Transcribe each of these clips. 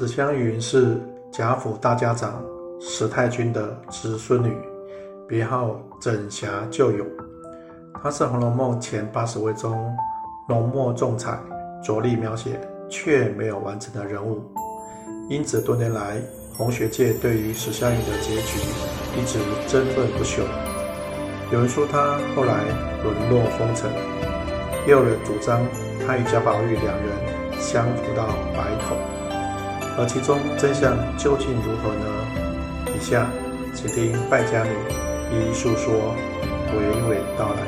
史湘云是贾府大家长史太君的侄孙女，别号枕霞旧友。她是《红楼梦》前八十位中浓墨重彩、着力描写却没有完成的人物，因此多年来红学界对于史湘云的结局一直争论不休。有人说她后来沦落风尘，也有人主张她与贾宝玉两人相扶到。而其中真相究竟如何呢？以下请听败家女一一述说，娓娓道来。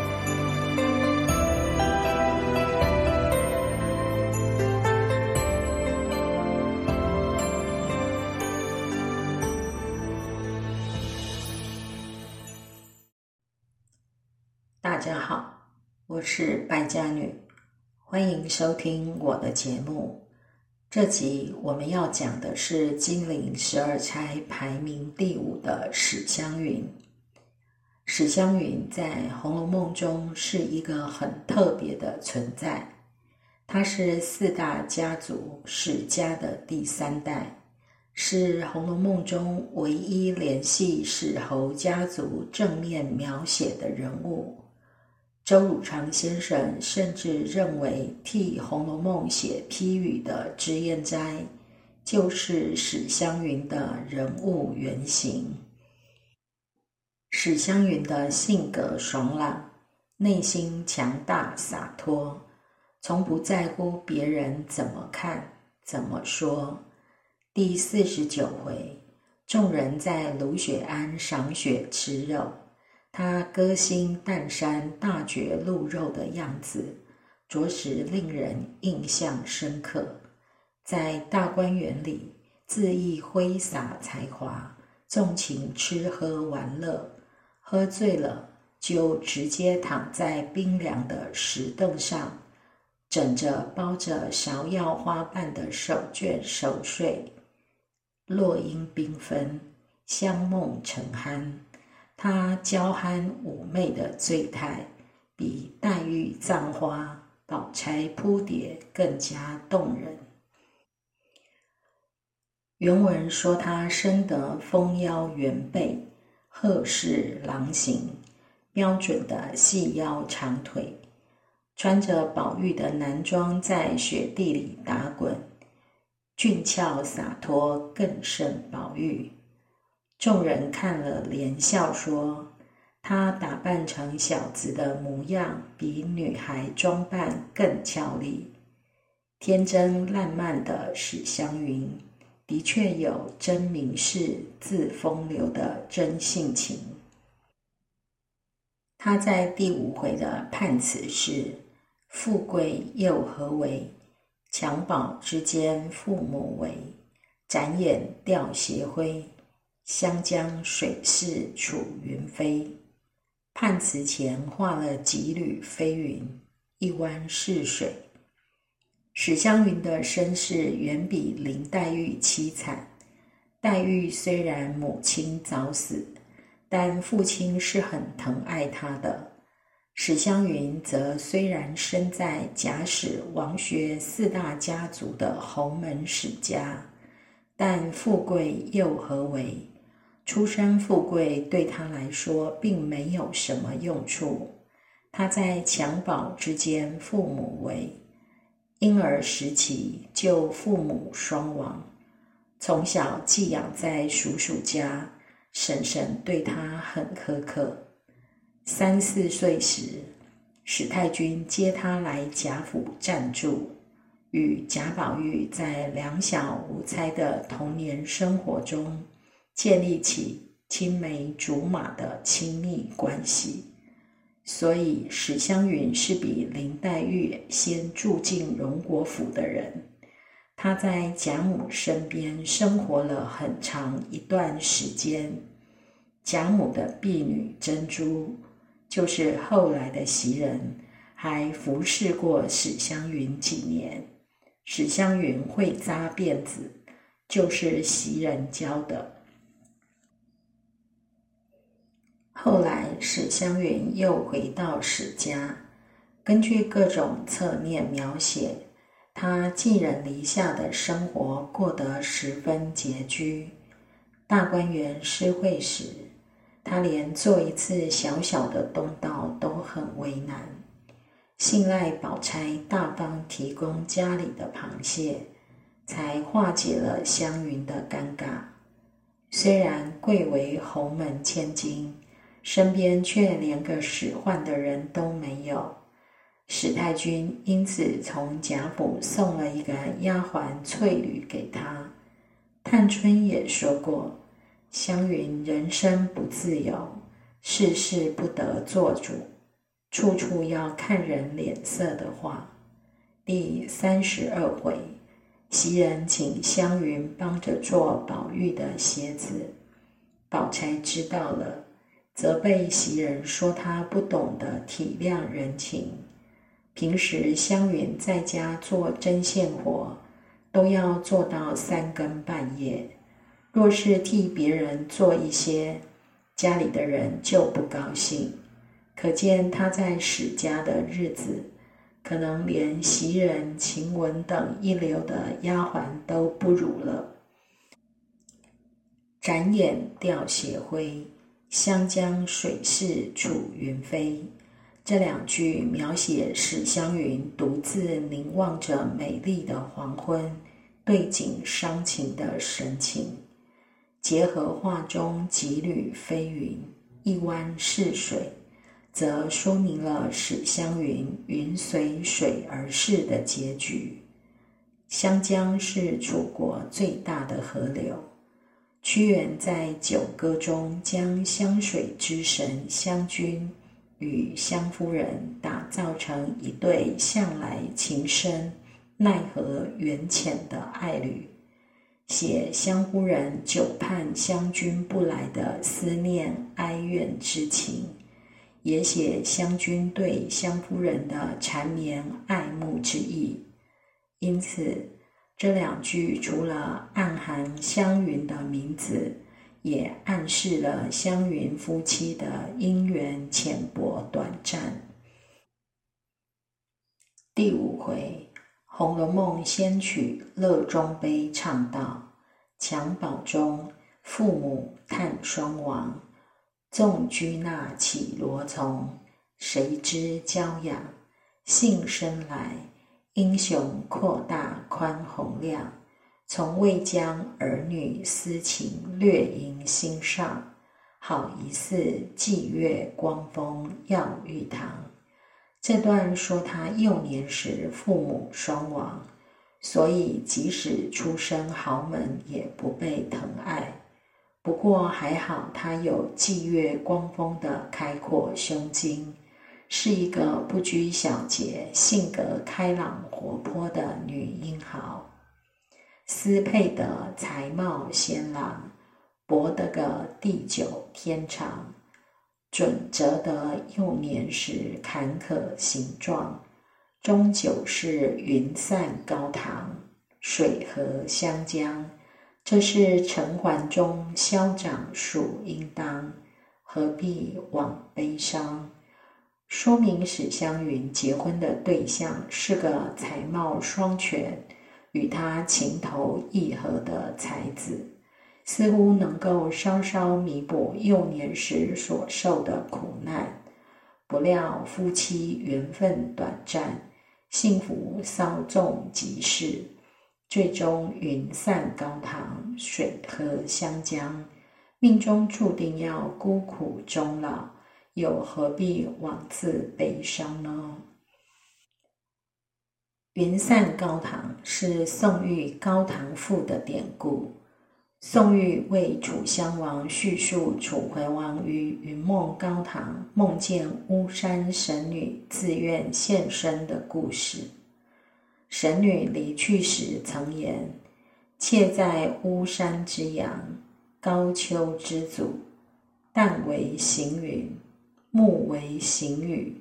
大家好，我是败家女，欢迎收听我的节目。这集我们要讲的是金陵十二钗排名第五的史湘云。史湘云在《红楼梦》中是一个很特别的存在，她是四大家族史家的第三代，是《红楼梦》中唯一联系史侯家族正面描写的人物。周汝昌先生甚至认为，替《红楼梦》写批语的脂砚斋，就是史湘云的人物原型。史湘云的性格爽朗，内心强大洒脱，从不在乎别人怎么看、怎么说。第四十九回，众人在芦雪庵赏雪吃肉。他歌星淡山大嚼鹿肉的样子，着实令人印象深刻。在大观园里，恣意挥洒才华，纵情吃喝玩乐，喝醉了就直接躺在冰凉的石凳上，枕着包着芍药花瓣的手绢熟睡。落英缤纷，香梦沉酣。他娇憨妩媚的醉态，比黛玉葬花、宝钗扑蝶更加动人。原文说他生得丰腰圆背，鹤视狼形，标准的细腰长腿，穿着宝玉的男装在雪地里打滚，俊俏洒脱，更胜宝玉。众人看了，连笑说：“他打扮成小子的模样，比女孩装扮更俏丽。天真烂漫的史湘云，的确有真名士自风流的真性情。他在第五回的判词是：‘富贵又何为？襁褓之间父母为。展眼吊斜晖。’”湘江水势楚云飞，判词前画了几缕飞云，一湾逝水。史湘云的身世远比林黛玉凄惨。黛玉虽然母亲早死，但父亲是很疼爱她的。史湘云则虽然生在贾史王薛四大家族的侯门史家，但富贵又何为？出身富贵对他来说并没有什么用处。他在襁褓之间，父母为婴儿时期就父母双亡，从小寄养在叔叔家，婶婶对他很苛刻。三四岁时，史太君接他来贾府暂住，与贾宝玉在两小无猜的童年生活中。建立起青梅竹马的亲密关系，所以史湘云是比林黛玉先住进荣国府的人。她在贾母身边生活了很长一段时间。贾母的婢女珍珠，就是后来的袭人，还服侍过史湘云几年。史湘云会扎辫子，就是袭人教的。后来，史湘云又回到史家，根据各种侧面描写，他寄人篱下的生活过得十分拮据。大观园诗会时，他连做一次小小的东道都很为难。信赖宝钗大方提供家里的螃蟹，才化解了湘云的尴尬。虽然贵为侯门千金。身边却连个使唤的人都没有，史太君因此从贾府送了一个丫鬟翠缕给他。探春也说过：“湘云人生不自由，事事不得做主，处处要看人脸色的话。”第三十二回，袭人请湘云帮着做宝玉的鞋子，宝钗知道了。责备袭人说他不懂得体谅人情。平时湘云在家做针线活，都要做到三更半夜。若是替别人做一些，家里的人就不高兴。可见他在史家的日子，可能连袭人、晴雯等一流的丫鬟都不如了。展眼吊斜晖。湘江水逝楚云飞，这两句描写史湘云独自凝望着美丽的黄昏，对景伤情的神情，结合画中几缕飞云、一湾逝水，则说明了史湘云云随水而逝的结局。湘江是楚国最大的河流。屈原在《九歌》中将湘水之神湘君与湘夫人打造成一对向来情深、奈何缘浅的爱侣，写湘夫人久盼湘君不来的思念哀怨之情，也写湘君对湘夫人的缠绵爱慕之意，因此。这两句除了暗含湘云的名字，也暗示了湘云夫妻的姻缘浅薄短暂。第五回《红楼梦》先曲《乐中悲》唱道：“襁褓中，父母叹双亡，纵居那绮罗丛，谁知娇养，幸生来。”英雄阔大宽宏量，从未将儿女私情略萦心上。好一似霁月光风耀玉堂。这段说他幼年时父母双亡，所以即使出身豪门也不被疼爱。不过还好，他有霁月光风的开阔胸襟。是一个不拘小节、性格开朗活泼的女英豪，斯佩德才貌仙朗，博得个地久天长，准则得幼年时坎坷形状，终究是云散高堂，水和湘江。这是尘寰中消长属应当，何必枉悲伤？说明史湘云结婚的对象是个才貌双全、与他情投意合的才子，似乎能够稍稍弥补幼年时所受的苦难。不料夫妻缘分短暂，幸福稍纵即逝，最终云散高堂，水和湘江，命中注定要孤苦终老。又何必枉自悲伤呢？云散高堂是宋玉《高堂赋》的典故。宋玉为楚襄王叙述楚怀王于云梦高堂梦见巫山神女自愿献身的故事。神女离去时曾言：“妾在巫山之阳，高丘之祖，但为行云。”木为行雨，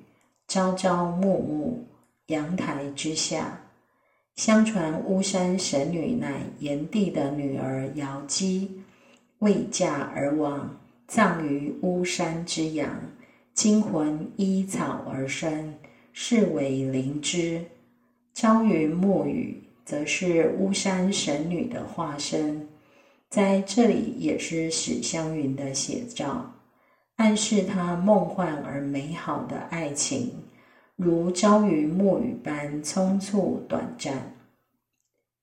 朝朝暮暮，阳台之下。相传巫山神女乃炎帝的女儿瑶姬，未嫁而亡，葬于巫山之阳，精魂依草而生，是为灵芝。朝云暮雨则是巫山神女的化身，在这里也是史湘云的写照，暗示她梦幻而美好的爱情，如朝云暮雨般匆促短暂。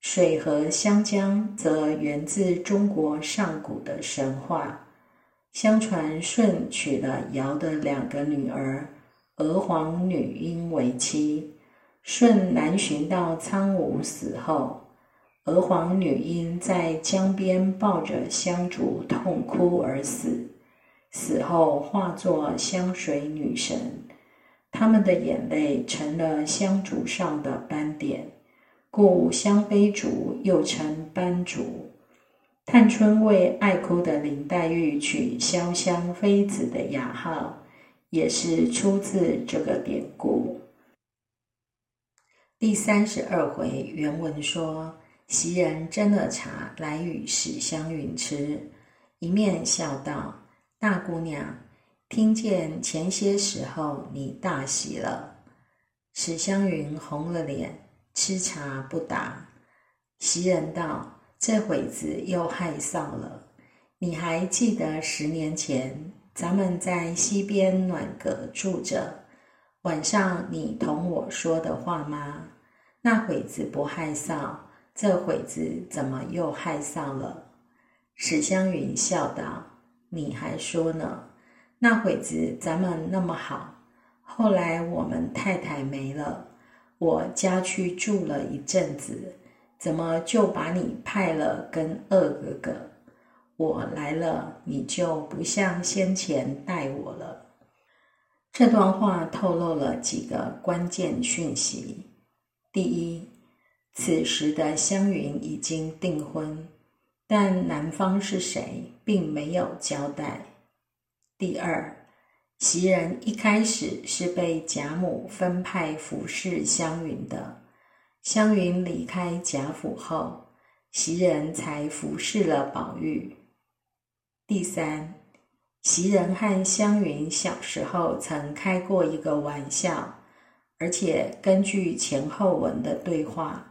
水和湘江则源自中国上古的神话。相传舜娶了尧的两个女儿娥皇、女英为妻。舜南巡到苍梧死后，娥皇、女英在江边抱着香烛痛哭而死。死后化作香水女神，她们的眼泪成了香烛上的斑点。故香妃竹又称斑竹。探春为爱哭的林黛玉取潇湘妃子的雅号，也是出自这个典故。第三十二回原文说，袭人斟了茶来与史湘云吃，一面笑道：“大姑娘，听见前些时候你大喜了。”史湘云红了脸。吃茶不答，袭人道：“这会子又害臊了。你还记得十年前咱们在西边暖阁住着，晚上你同我说的话吗？那会子不害臊，这会子怎么又害臊了？”史湘云笑道：“你还说呢？那会子咱们那么好，后来我们太太没了。”我家去住了一阵子，怎么就把你派了跟二哥哥？我来了，你就不像先前待我了。这段话透露了几个关键讯息：第一，此时的湘云已经订婚，但男方是谁，并没有交代；第二。袭人一开始是被贾母分派服侍湘云的，湘云离开贾府后，袭人才服侍了宝玉。第三，袭人和湘云小时候曾开过一个玩笑，而且根据前后文的对话，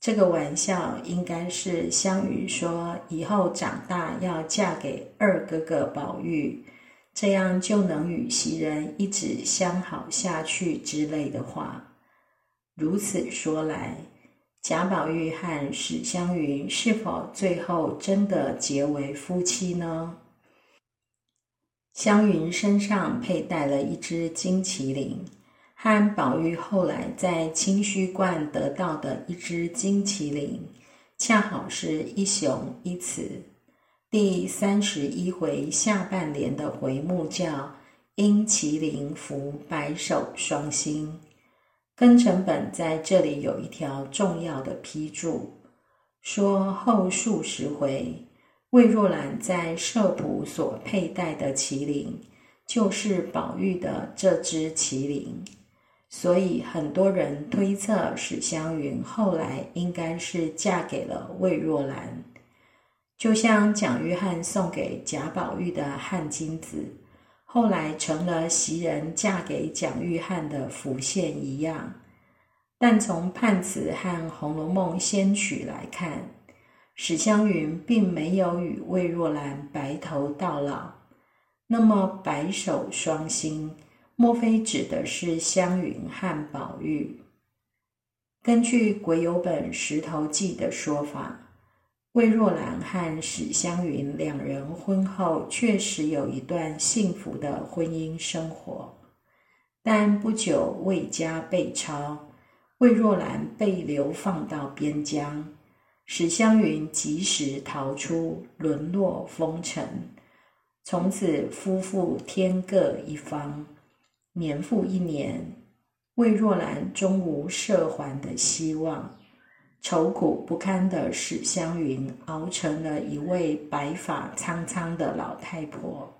这个玩笑应该是湘云说以后长大要嫁给二哥哥宝玉。这样就能与袭人一直相好下去之类的话。如此说来，贾宝玉和史湘云是否最后真的结为夫妻呢？湘云身上佩戴了一只金麒麟，和宝玉后来在清虚观得到的一只金麒麟，恰好是一雄一雌。第三十一回下半联的回目叫“因麒麟伏白首双星”。庚辰本在这里有一条重要的批注，说后数十回魏若兰在社仆所佩戴的麒麟，就是宝玉的这只麒麟，所以很多人推测史湘云后来应该是嫁给了魏若兰。就像蒋玉菡送给贾宝玉的汗金子，后来成了袭人嫁给蒋玉菡的福线一样。但从判词和《红楼梦》仙曲来看，史湘云并没有与魏若兰白头到老。那么白首双星，莫非指的是湘云和宝玉？根据鬼友本《石头记》的说法。魏若兰和史湘云两人婚后确实有一段幸福的婚姻生活，但不久魏家被抄，魏若兰被流放到边疆，史湘云及时逃出，沦落风尘，从此夫妇天各一方。年复一年，魏若兰终无涉还的希望。愁苦不堪的史湘云熬成了一位白发苍苍的老太婆，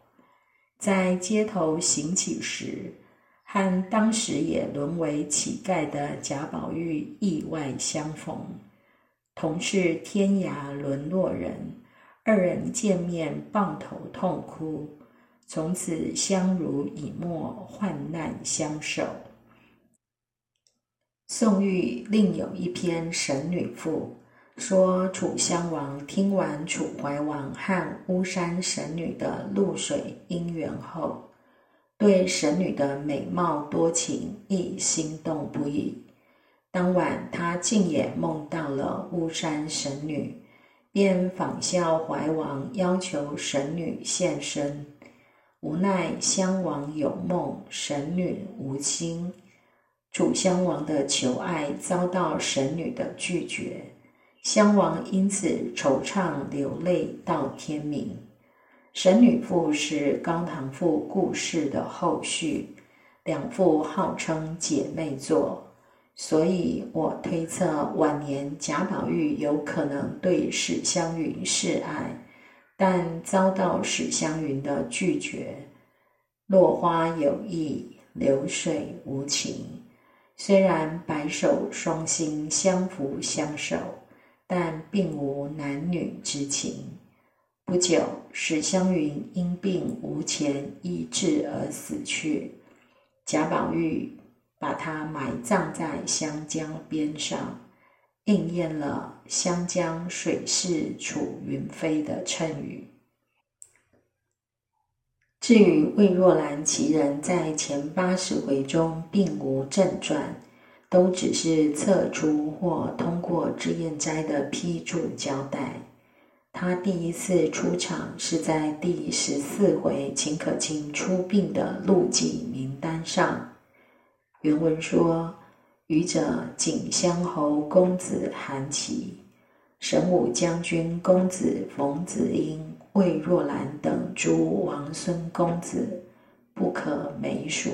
在街头行乞时，和当时也沦为乞丐的贾宝玉意外相逢，同是天涯沦落人，二人见面抱头痛哭，从此相濡以沫，患难相守。宋玉另有一篇《神女赋》，说楚襄王听完楚怀王和巫山神女的露水姻缘后，对神女的美貌多情亦心动不已。当晚，他竟也梦到了巫山神女，便仿效怀王要求神女现身。无奈襄王有梦，神女无心。楚襄王的求爱遭到神女的拒绝，襄王因此惆怅流泪到天明。神女赋是高唐赋故事的后续，两赋号称姐妹作，所以我推测晚年贾宝玉有可能对史湘云示爱，但遭到史湘云的拒绝。落花有意，流水无情。虽然白首双星相扶相守，但并无男女之情。不久，史湘云因病无钱医治而死去，贾宝玉把他埋葬在湘江边上，应验了“湘江水逝楚云飞”的谶语。至于魏若兰其人，在前八十回中并无正传，都只是侧出或通过脂砚斋的批注交代。他第一次出场是在第十四回秦可卿出殡的录记名单上。原文说：“余者景襄侯公子韩琦，神武将军公子冯子英。”魏若兰等诸王孙公子不可枚数。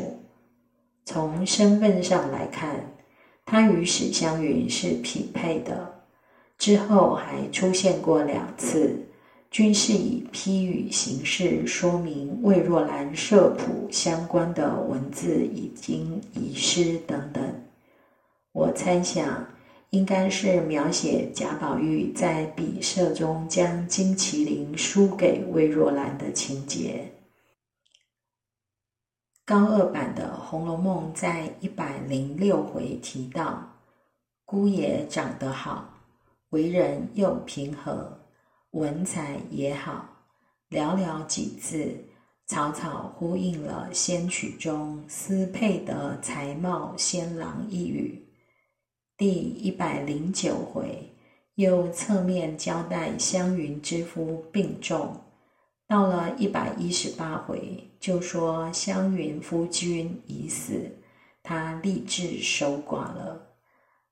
从身份上来看，他与史湘云是匹配的。之后还出现过两次，均是以批语形式说明魏若兰社谱相关的文字已经遗失等等。我猜想。应该是描写贾宝玉在笔舍中将金麒麟输给魏若兰的情节。高二版的《红楼梦》在一百零六回提到，姑爷长得好，为人又平和，文采也好，寥寥几字，草草呼应了仙曲中斯配得才貌仙郎一语。第一百零九回，又侧面交代湘云之夫病重。到了一百一十八回，就说湘云夫君已死，他立志守寡了。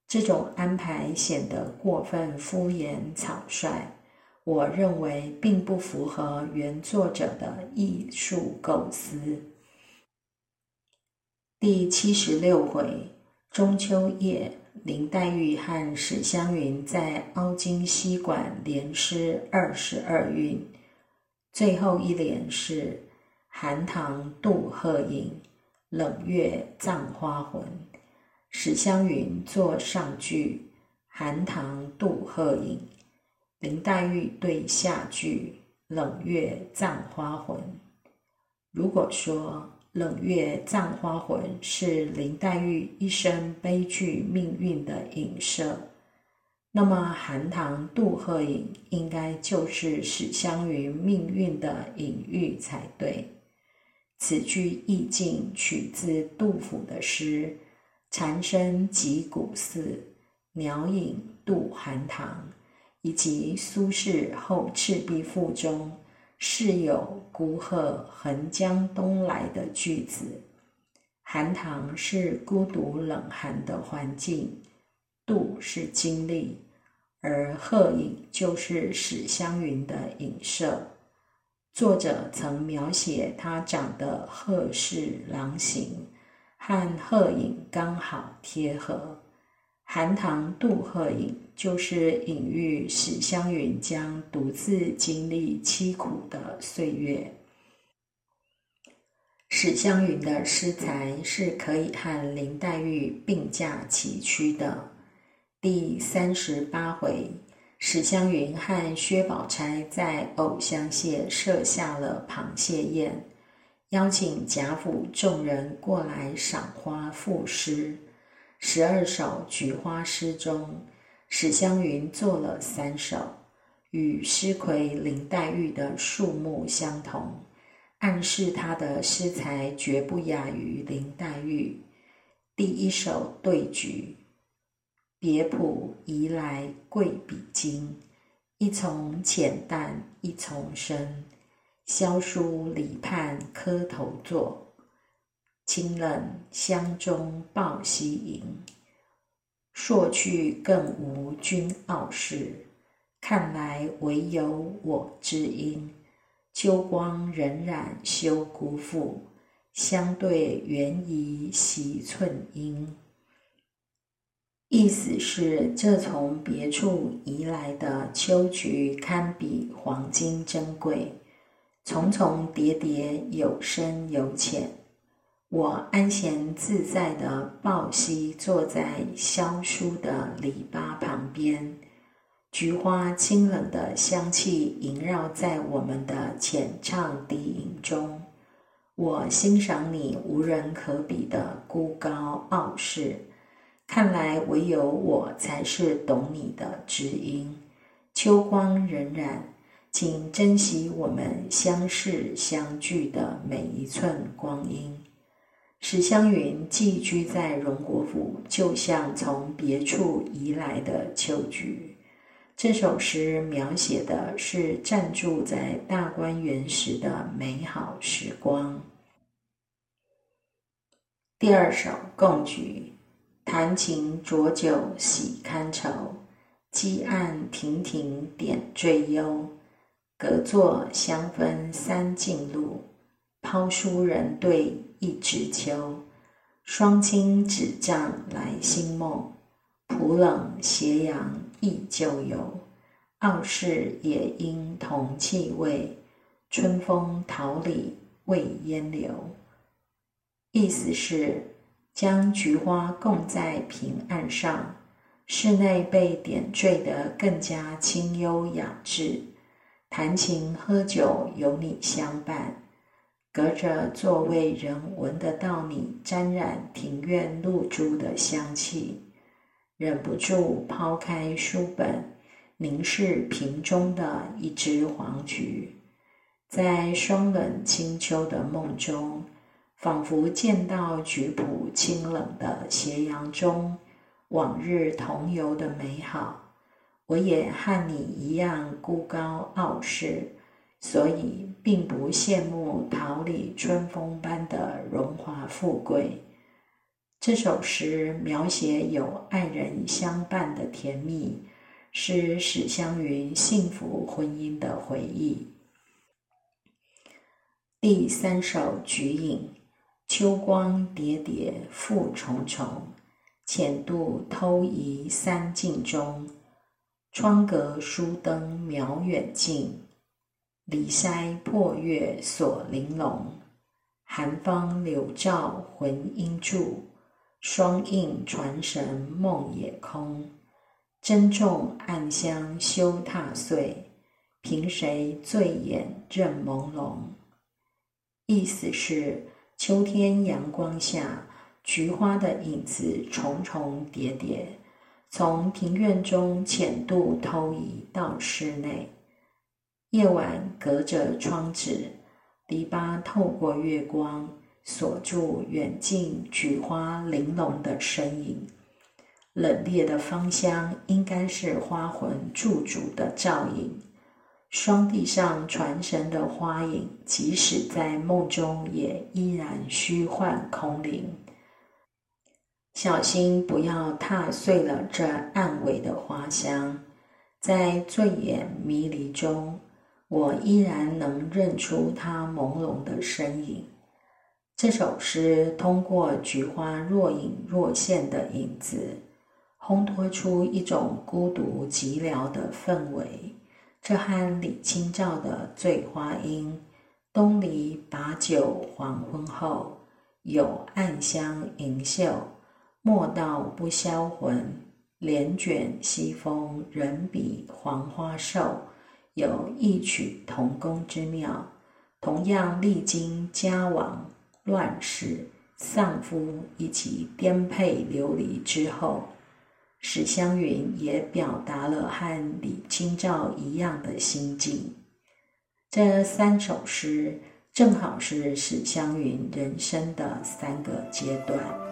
这种安排显得过分敷衍草率，我认为并不符合原作者的艺术构思。第七十六回，中秋夜。林黛玉和史湘云在凹晶溪馆连诗二十二韵，最后一联是“寒塘渡鹤影，冷月葬花魂”。史湘云作上句“寒塘渡鹤影”，林黛玉对下句“冷月葬花魂”。如果说，冷月葬花魂是林黛玉一生悲剧命运的影射，那么寒塘渡鹤影应该就是史湘云命运的隐喻才对。此句意境取自杜甫的诗“蝉声及古寺，鸟影渡寒塘”，以及苏轼后《赤壁赋》中。是有孤鹤横江东来的句子，寒塘是孤独冷寒的环境，渡是经历，而鹤影就是史湘云的影射。作者曾描写他长得鹤视狼形，和鹤影刚好贴合。寒塘渡鹤影，就是隐喻史湘云将独自经历凄苦的岁月。史湘云的诗才是可以和林黛玉并驾齐驱的。第三十八回，史湘云和薛宝钗在藕香榭设下了螃蟹宴，邀请贾府众人过来赏花赋诗。十二首菊花诗中，史湘云作了三首，与诗魁林黛玉的数目相同，暗示她的诗才绝不亚于林黛玉。第一首对菊，别浦移来贵比金，一丛浅淡一丛深，萧疏篱畔磕头坐。清冷香中抱膝吟，朔去更无君傲世。看来唯有我知音。秋光荏苒休辜负，相对缘宜惜寸阴。意思是，这从别处移来的秋菊，堪比黄金珍贵，重重叠叠，有深有浅。我安闲自在的抱膝坐在萧疏的篱笆旁边，菊花清冷的香气萦绕在我们的浅唱低吟中。我欣赏你无人可比的孤高傲世，看来唯有我才是懂你的知音。秋光荏苒，请珍惜我们相识相聚的每一寸光阴。史湘云寄居在荣国府，就像从别处移来的秋菊。这首诗描写的是暂住在大观园时的美好时光。第二首《共菊》，弹琴浊酒喜堪愁，积案亭亭点缀幽。隔座香分三径路，抛书人对。一枝秋，双清纸帐来新梦。浦冷斜阳忆旧游，傲世也因同气味。春风桃李未烟流。意思是将菊花供在平案上，室内被点缀得更加清幽雅致。弹琴喝酒有你相伴。隔着座位，仍闻得到你沾染庭院露珠的香气，忍不住抛开书本，凝视瓶中的一支黄菊，在霜冷清秋的梦中，仿佛见到菊圃清冷的斜阳中，往日同游的美好。我也和你一样孤高傲世。所以，并不羡慕桃李春风般的荣华富贵。这首诗描写有爱人相伴的甜蜜，是史湘云幸福婚姻的回忆。第三首《菊影》：秋光叠叠复重重，浅度偷移三径中。窗隔疏灯描远近。离筛破月锁玲珑，寒芳柳照魂应住，双映传神梦也空。珍重暗香休踏碎，凭谁醉眼任朦胧？意思是秋天阳光下，菊花的影子重重叠叠，从庭院中浅度偷移到室内。夜晚隔着窗纸，篱笆透过月光锁住远近菊花玲珑的身影。冷冽的芳香应该是花魂驻足的照影。霜地上传神的花影，即使在梦中也依然虚幻空灵。小心不要踏碎了这暗尾的花香，在醉眼迷离中。我依然能认出他朦胧的身影。这首诗通过菊花若隐若现的影子，烘托出一种孤独寂寥的氛围。这和李清照的《醉花阴》“东篱把酒黄昏后，有暗香盈袖，莫道不销魂。帘卷西风，人比黄花瘦。”有异曲同工之妙，同样历经家亡乱世，丧夫以及颠沛流离之后，史湘云也表达了和李清照一样的心境。这三首诗正好是史湘云人生的三个阶段。